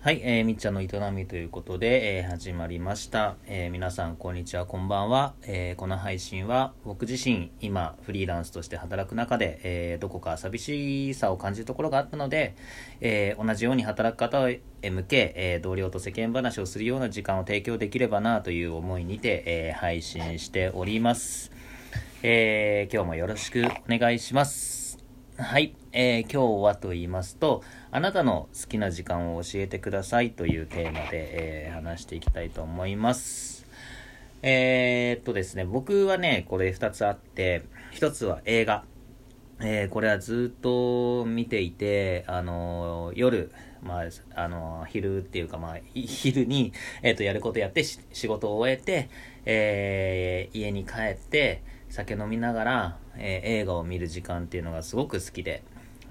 はい、えー、みっちゃんの営みということで、えー始まりました、えー皆さんこんにちはこんばんは、えーこの配信は僕自身今フリーランスとして働く中で、えーどこか寂しさを感じるところがあったので、えー同じように働く方へ向け、えー同僚と世間話をするような時間を提供できればなという思いにて、えー配信しております、えー今日もよろしくお願いします。はい、えー今日はと言いますと、あなたの好きな時間を教えてくださいというテーマで、えー話していきたいと思います。えーっとですね、僕はね、これ2つあって、1つは映画。えーこれはずっと見ていて、あの夜、まあ、あの昼っていうか、まあ、昼に、えーっと、やることやって、仕事を終えて、えー家に帰って、酒飲みながら、えー映画を見る時間っていうのがすごく好きで、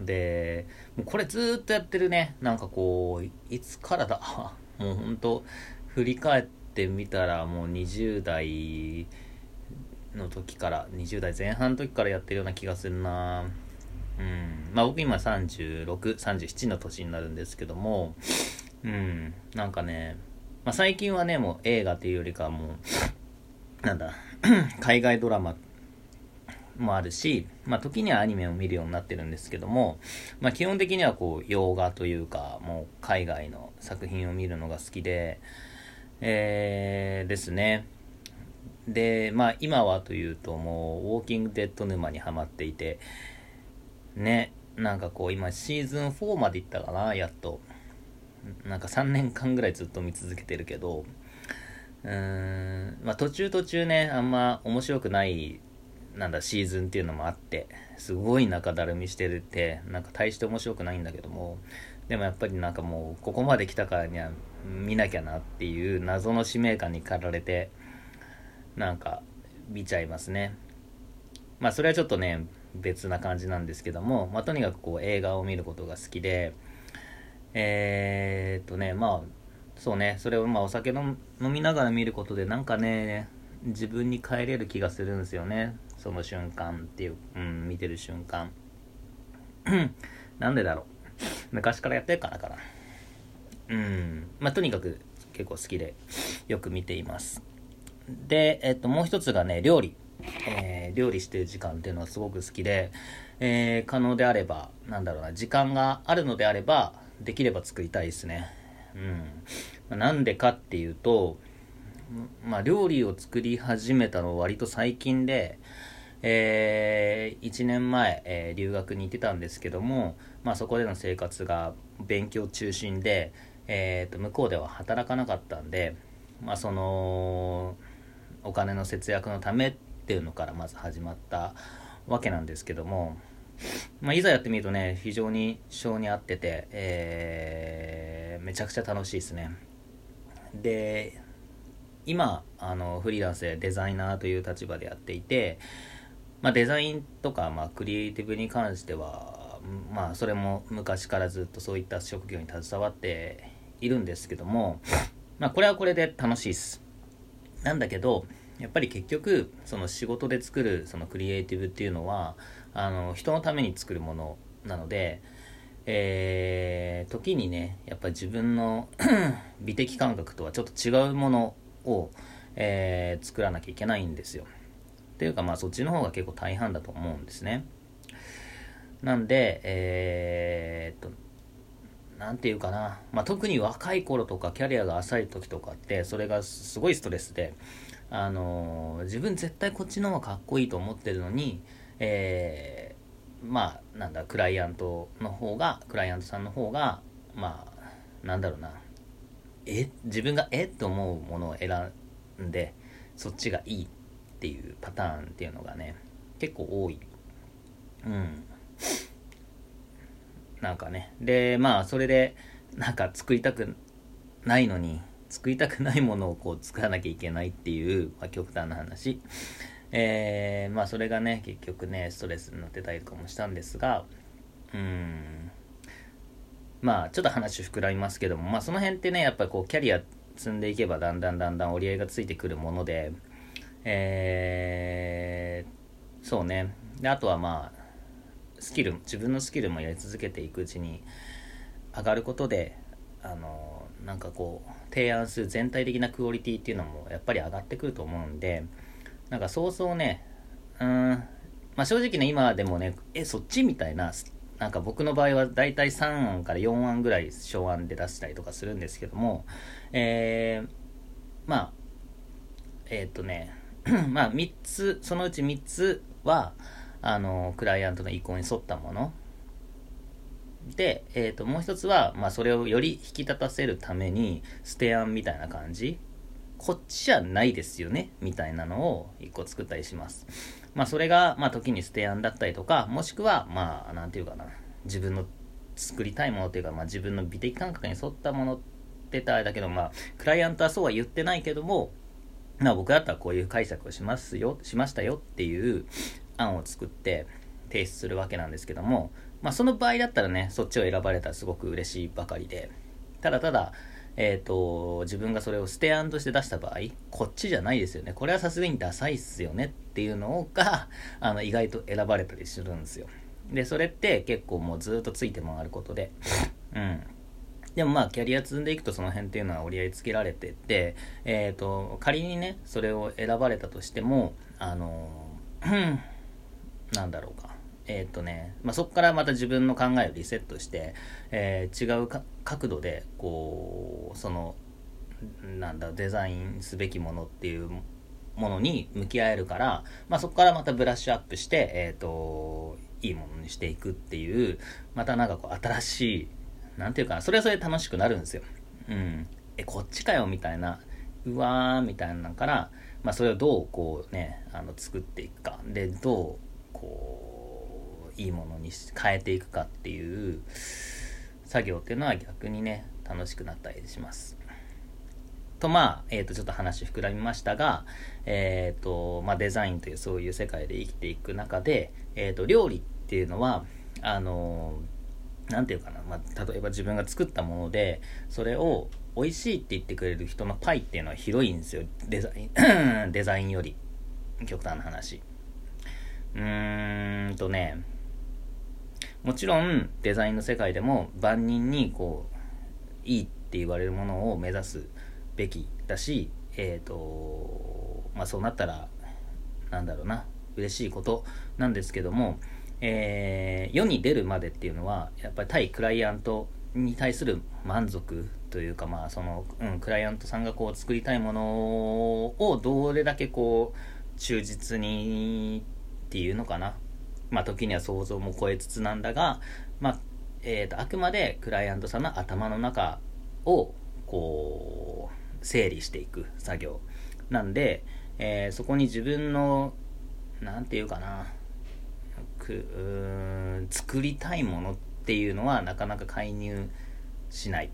で、もうこれずっとやってるね、なんかこう、いつからだ、もうほんと、振り返ってみたらもう20代の時から20代前半の時からやってるような気がするな。うん。まあ僕今3637の年になるんですけどもうん。なんかね、まあ、最近はねもう映画っていうよりかもうなんだ 海外ドラマもあるし、まあ、時にはアニメを見るようになってるんですけども、まあ、基本的にはこう洋画というかもう海外の作品を見るのが好きで、えー、ですね。でまあ今はというともうウォーキングデッド沼にはまっていてねなんかこう今シーズン4までいったかなやっと。なんか3年間ぐらいずっと見続けてるけどうーんまあ途中途中ねあんま面白くないなんだシーズンっていうのもあってすごい中だるみしてるってなんか大して面白くないんだけどもでもやっぱりなんかもうここまで来たからには見なきゃなっていう謎の使命感に駆られてなんか見ちゃいますね。まあそれはちょっとね別な感じなんですけども、まあ、とにかくこう映画を見ることが好きでえー、っとねまあそうねそれをまあお酒飲飲みながら見ることでなんかね自分に帰れる気がするんですよね。その瞬間っていう、うん、見てる瞬間。なんでだろう。昔からやってるからかな。うん。まあとにかく結構好きでよく見ています。で、えっと、もう一つがね料理、えー料理してる時間っていうのはすごく好きで、えー可能であればなんだろうな時間があるのであればできれば作りたいですね。うん、まあなんでかっていうとまあ、料理を作り始めたのは割と最近で、え1年前、えー留学に行ってたんですけども、まあ、そこでの生活が勉強中心で、えーと向こうでは働かなかったんで、まあ、そのお金の節約のためっていうのからまず始まったわけなんですけども、まあ、いざやってみるとね非常に性に合ってて、えーめちゃくちゃ楽しいですね。で今あのフリーランスでデザイナーという立場でやっていて、まあ、デザインとか、まあ、クリエイティブに関しては、まあ、それも昔からずっとそういった職業に携わっているんですけども、まあ、これはこれで楽しいです。なんだけどやっぱり結局その仕事で作るそのクリエイティブっていうのはあの人のために作るものなので、えー時にねやっぱ自分の 美的感覚とはちょっと違うものを、えー作らなきゃいけないんですよ。っていうかまあそっちの方が結構大半だと思うんですね。なんでえーっとなんていうかな、まあ、特に若い頃とかキャリアが浅い時とかってそれがすごいストレスで、あのー自分絶対こっちの方がかっこいいと思ってるのに、えーまあなんだクライアントの方がクライアントさんの方がまあなんだろうな。え？自分がえ？って思うものを選んでそっちがいいっていうパターンっていうのがね結構多い。うん。なんかね。でまあそれでなんか作りたくないのに作りたくないものをこう作らなきゃいけないっていう、まあ、極端な話。えーまあそれがね結局ねストレスになってたりとかもしたんですがうん。まあちょっと話膨らみますけどもまあその辺ってねやっぱこうキャリア積んでいけばだんだんだんだん折り合いがついてくるものでえーそうね。であとはまあスキル自分のスキルもやり続けていくうちに上がることであのなんかこう提案する全体的なクオリティっていうのもやっぱり上がってくると思うんでなんかそうそうねうんまあ正直ね今でもねえそっちみたいななんか僕の場合はだいたい3案から4案ぐらい小案で出したりとかするんですけどもえー、まあえー、っとね まあ3つそのうち3つはあのクライアントの意向に沿ったもの。で、えー、ともう一つは、まあ、それをより引き立たせるために捨て案みたいな感じ。こっちじゃないですよねみたいなのを一個作ったりします。まあそれが、まあ、時に捨て案だったりとかもしくはまあなんていうかな自分の作りたいものっていうか、まあ、自分の美的感覚に沿ったものって言ったらあれだけどまあクライアントはそうは言ってないけどもまあ僕だったらこういう解釈をしますよしましたよっていう案を作って提出するわけなんですけどもまあ、その場合だったらね、そっちを選ばれたらすごく嬉しいばかりで、ただただ、えっ、ー、と、自分がそれをステアンとして出した場合、こっちじゃないですよね。これはさすがにダサいっすよねっていうのが、あの、意外と選ばれたりするんですよ。で、それって結構もうずっとついて回ることで、うん。でもまあ、キャリア積んでいくとその辺っていうのは折り合いつけられてて、えっ、ー、と、仮にね、それを選ばれたとしても、あの、なんだろうか。えー、っとね、まあ、そこからまた自分の考えをリセットして、えー、違う角度でこうそのなんだデザインすべきものっていうものに向き合えるから、まあ、そこからまたブラッシュアップして、えーと、いいものにしていくっていうまたなんかこう新しいなんていうかそれはそれで楽しくなるんですよ。うん、えこっちかよみたいなうわーみたいなのから、まあ、それをどうこうねあの作っていくかでどうこういいものに変えていくかっていう作業っていうのは逆にね楽しくなったりします。とまあ、えー、とちょっと話膨らみましたが、えーとまあ、デザインというそういう世界で生きていく中で、えー、と料理っていうのはあの何て言うかな、まあ、例えば自分が作ったものでそれを美味しいって言ってくれる人のパイっていうのは広いんですよ。デザイン デザインより。極端な話。うーんとねもちろんデザインの世界でも万人にこういいって言われるものを目指すべきだしえっ、ー、とまあそうなったらなんだろうな嬉しいことなんですけども、えー、世に出るまでっていうのはやっぱり対クライアントに対する満足というかまあその、うん、クライアントさんがこう作りたいものをどれだけこう忠実にっていうのかな。まあ、時には想像も超えつつなんだが、まあえーと、あくまでクライアントさんの頭の中をこう整理していく作業なんで、えー、そこに自分の何て言うかな。く作りたいものっていうのはなかなか介入しない、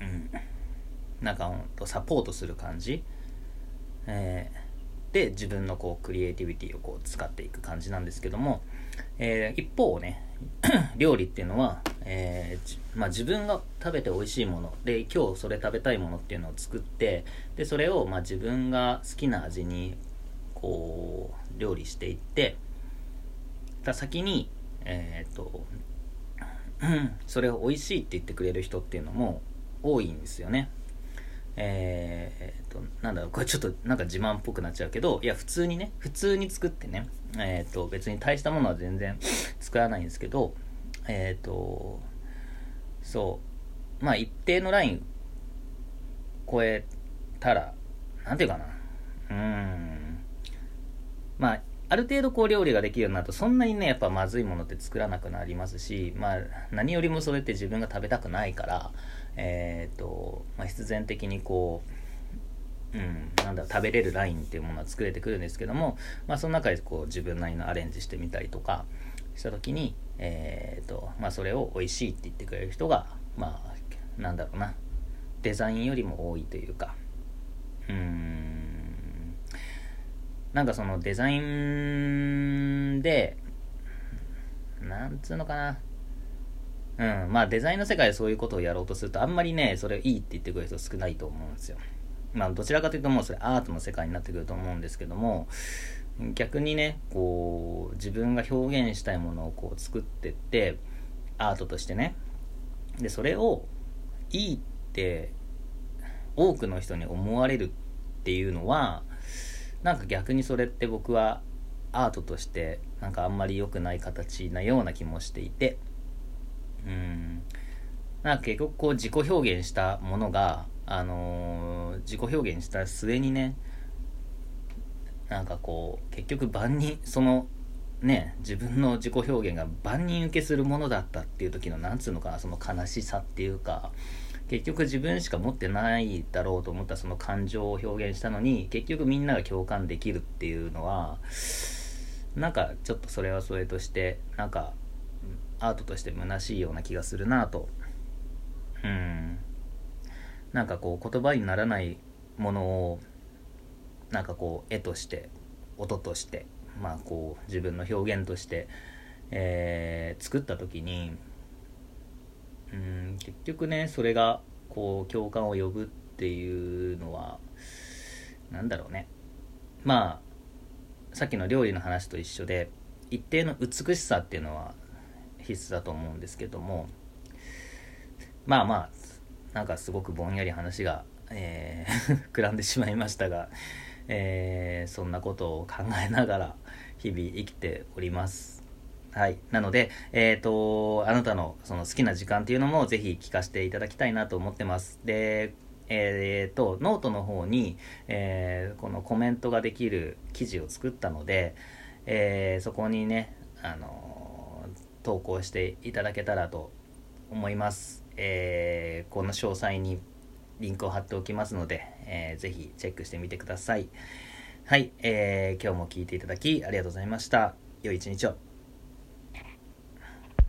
うん、なんかほんとサポートする感じ、えーで自分のこうクリエイティビティをこう使っていく感じなんですけども、えー、一方ね 料理っていうのは、えー、まあ、自分が食べて美味しいもの。で今日それ食べたいものっていうのを作ってでそれをま自分が好きな味にこう料理していってた先にえっ、とそれを美味しいって言ってくれる人っていうのも多いんですよね。えー、っと、なんだろう、これちょっとなんか自慢っぽくなっちゃうけど、いや、普通にね、普通に作ってね、えー、っと、別に大したものは全然作らないんですけど、えー、っと、そう、まあ一定のライン超えたら、なんていうかな、うん、まあ、ある程度こう料理ができるようになるとそんなにねやっぱまずいものって作らなくなりますしまあ何よりもそれって自分が食べたくないからえっ、ー、と、まあ、必然的にこう、うん、なんだ食べれるラインっていうものは作れてくるんですけども、まあ、その中でこう自分なりのアレンジしてみたりとかした時に、えっ、ー、とまあ、それを美味しいって言ってくれる人がまあなんだろうなデザインよりも多いというかうん。なんかそのデザインでなんつうのかな。うん、まあデザインの世界でそういうことをやろうとするとあんまりねそれいいって言ってくれる人少ないと思うんですよ。まあどちらかというともうそれアートの世界になってくると思うんですけども逆にねこう自分が表現したいものをこう作ってってアートとしてね。でそれをいいっって多くの人に思われるっていうのはなんか逆にそれって僕はアートとしてなんかあんまり良くない形なような気もしていて。うん。なんか結局こう自己表現したものがあのー、自己表現した末にねなんかこう結局万人そのね自分の自己表現が万人受けするものだったっていう時のなんつうのかなその悲しさっていうか結局自分しか持ってないだろうと思ったその感情を表現したのに結局みんなが共感できるっていうのはなんかちょっとそれはそれとしてなんかアートとして虚しいような気がするなと。うん。なんかこう言葉にならないものをなんかこう絵として音としてまあこう自分の表現として、えー、作った時にうん結局ねそれがこう共感を呼ぶっていうのは何だろうねまあさっきの料理の話と一緒で一定の美しさっていうのは必須だと思うんですけどもまあまあなんかすごくぼんやり話が、えー、膨らんでしまいましたが、えー、そんなことを考えながら日々生きております。はい。なので、えっ、ー、と、あなたのその好きな時間っていうのもぜひ聞かせていただきたいなと思ってます。で、えっ、ー、と、ノートの方に、えー、このコメントができる記事を作ったので、えそこにね、あの投稿していただけたらと思います。えーこの詳細にリンクを貼っておきますので、えー、ぜひチェックしてみてください。はい、えー、今日も聴いていただきありがとうございました。良い一日を。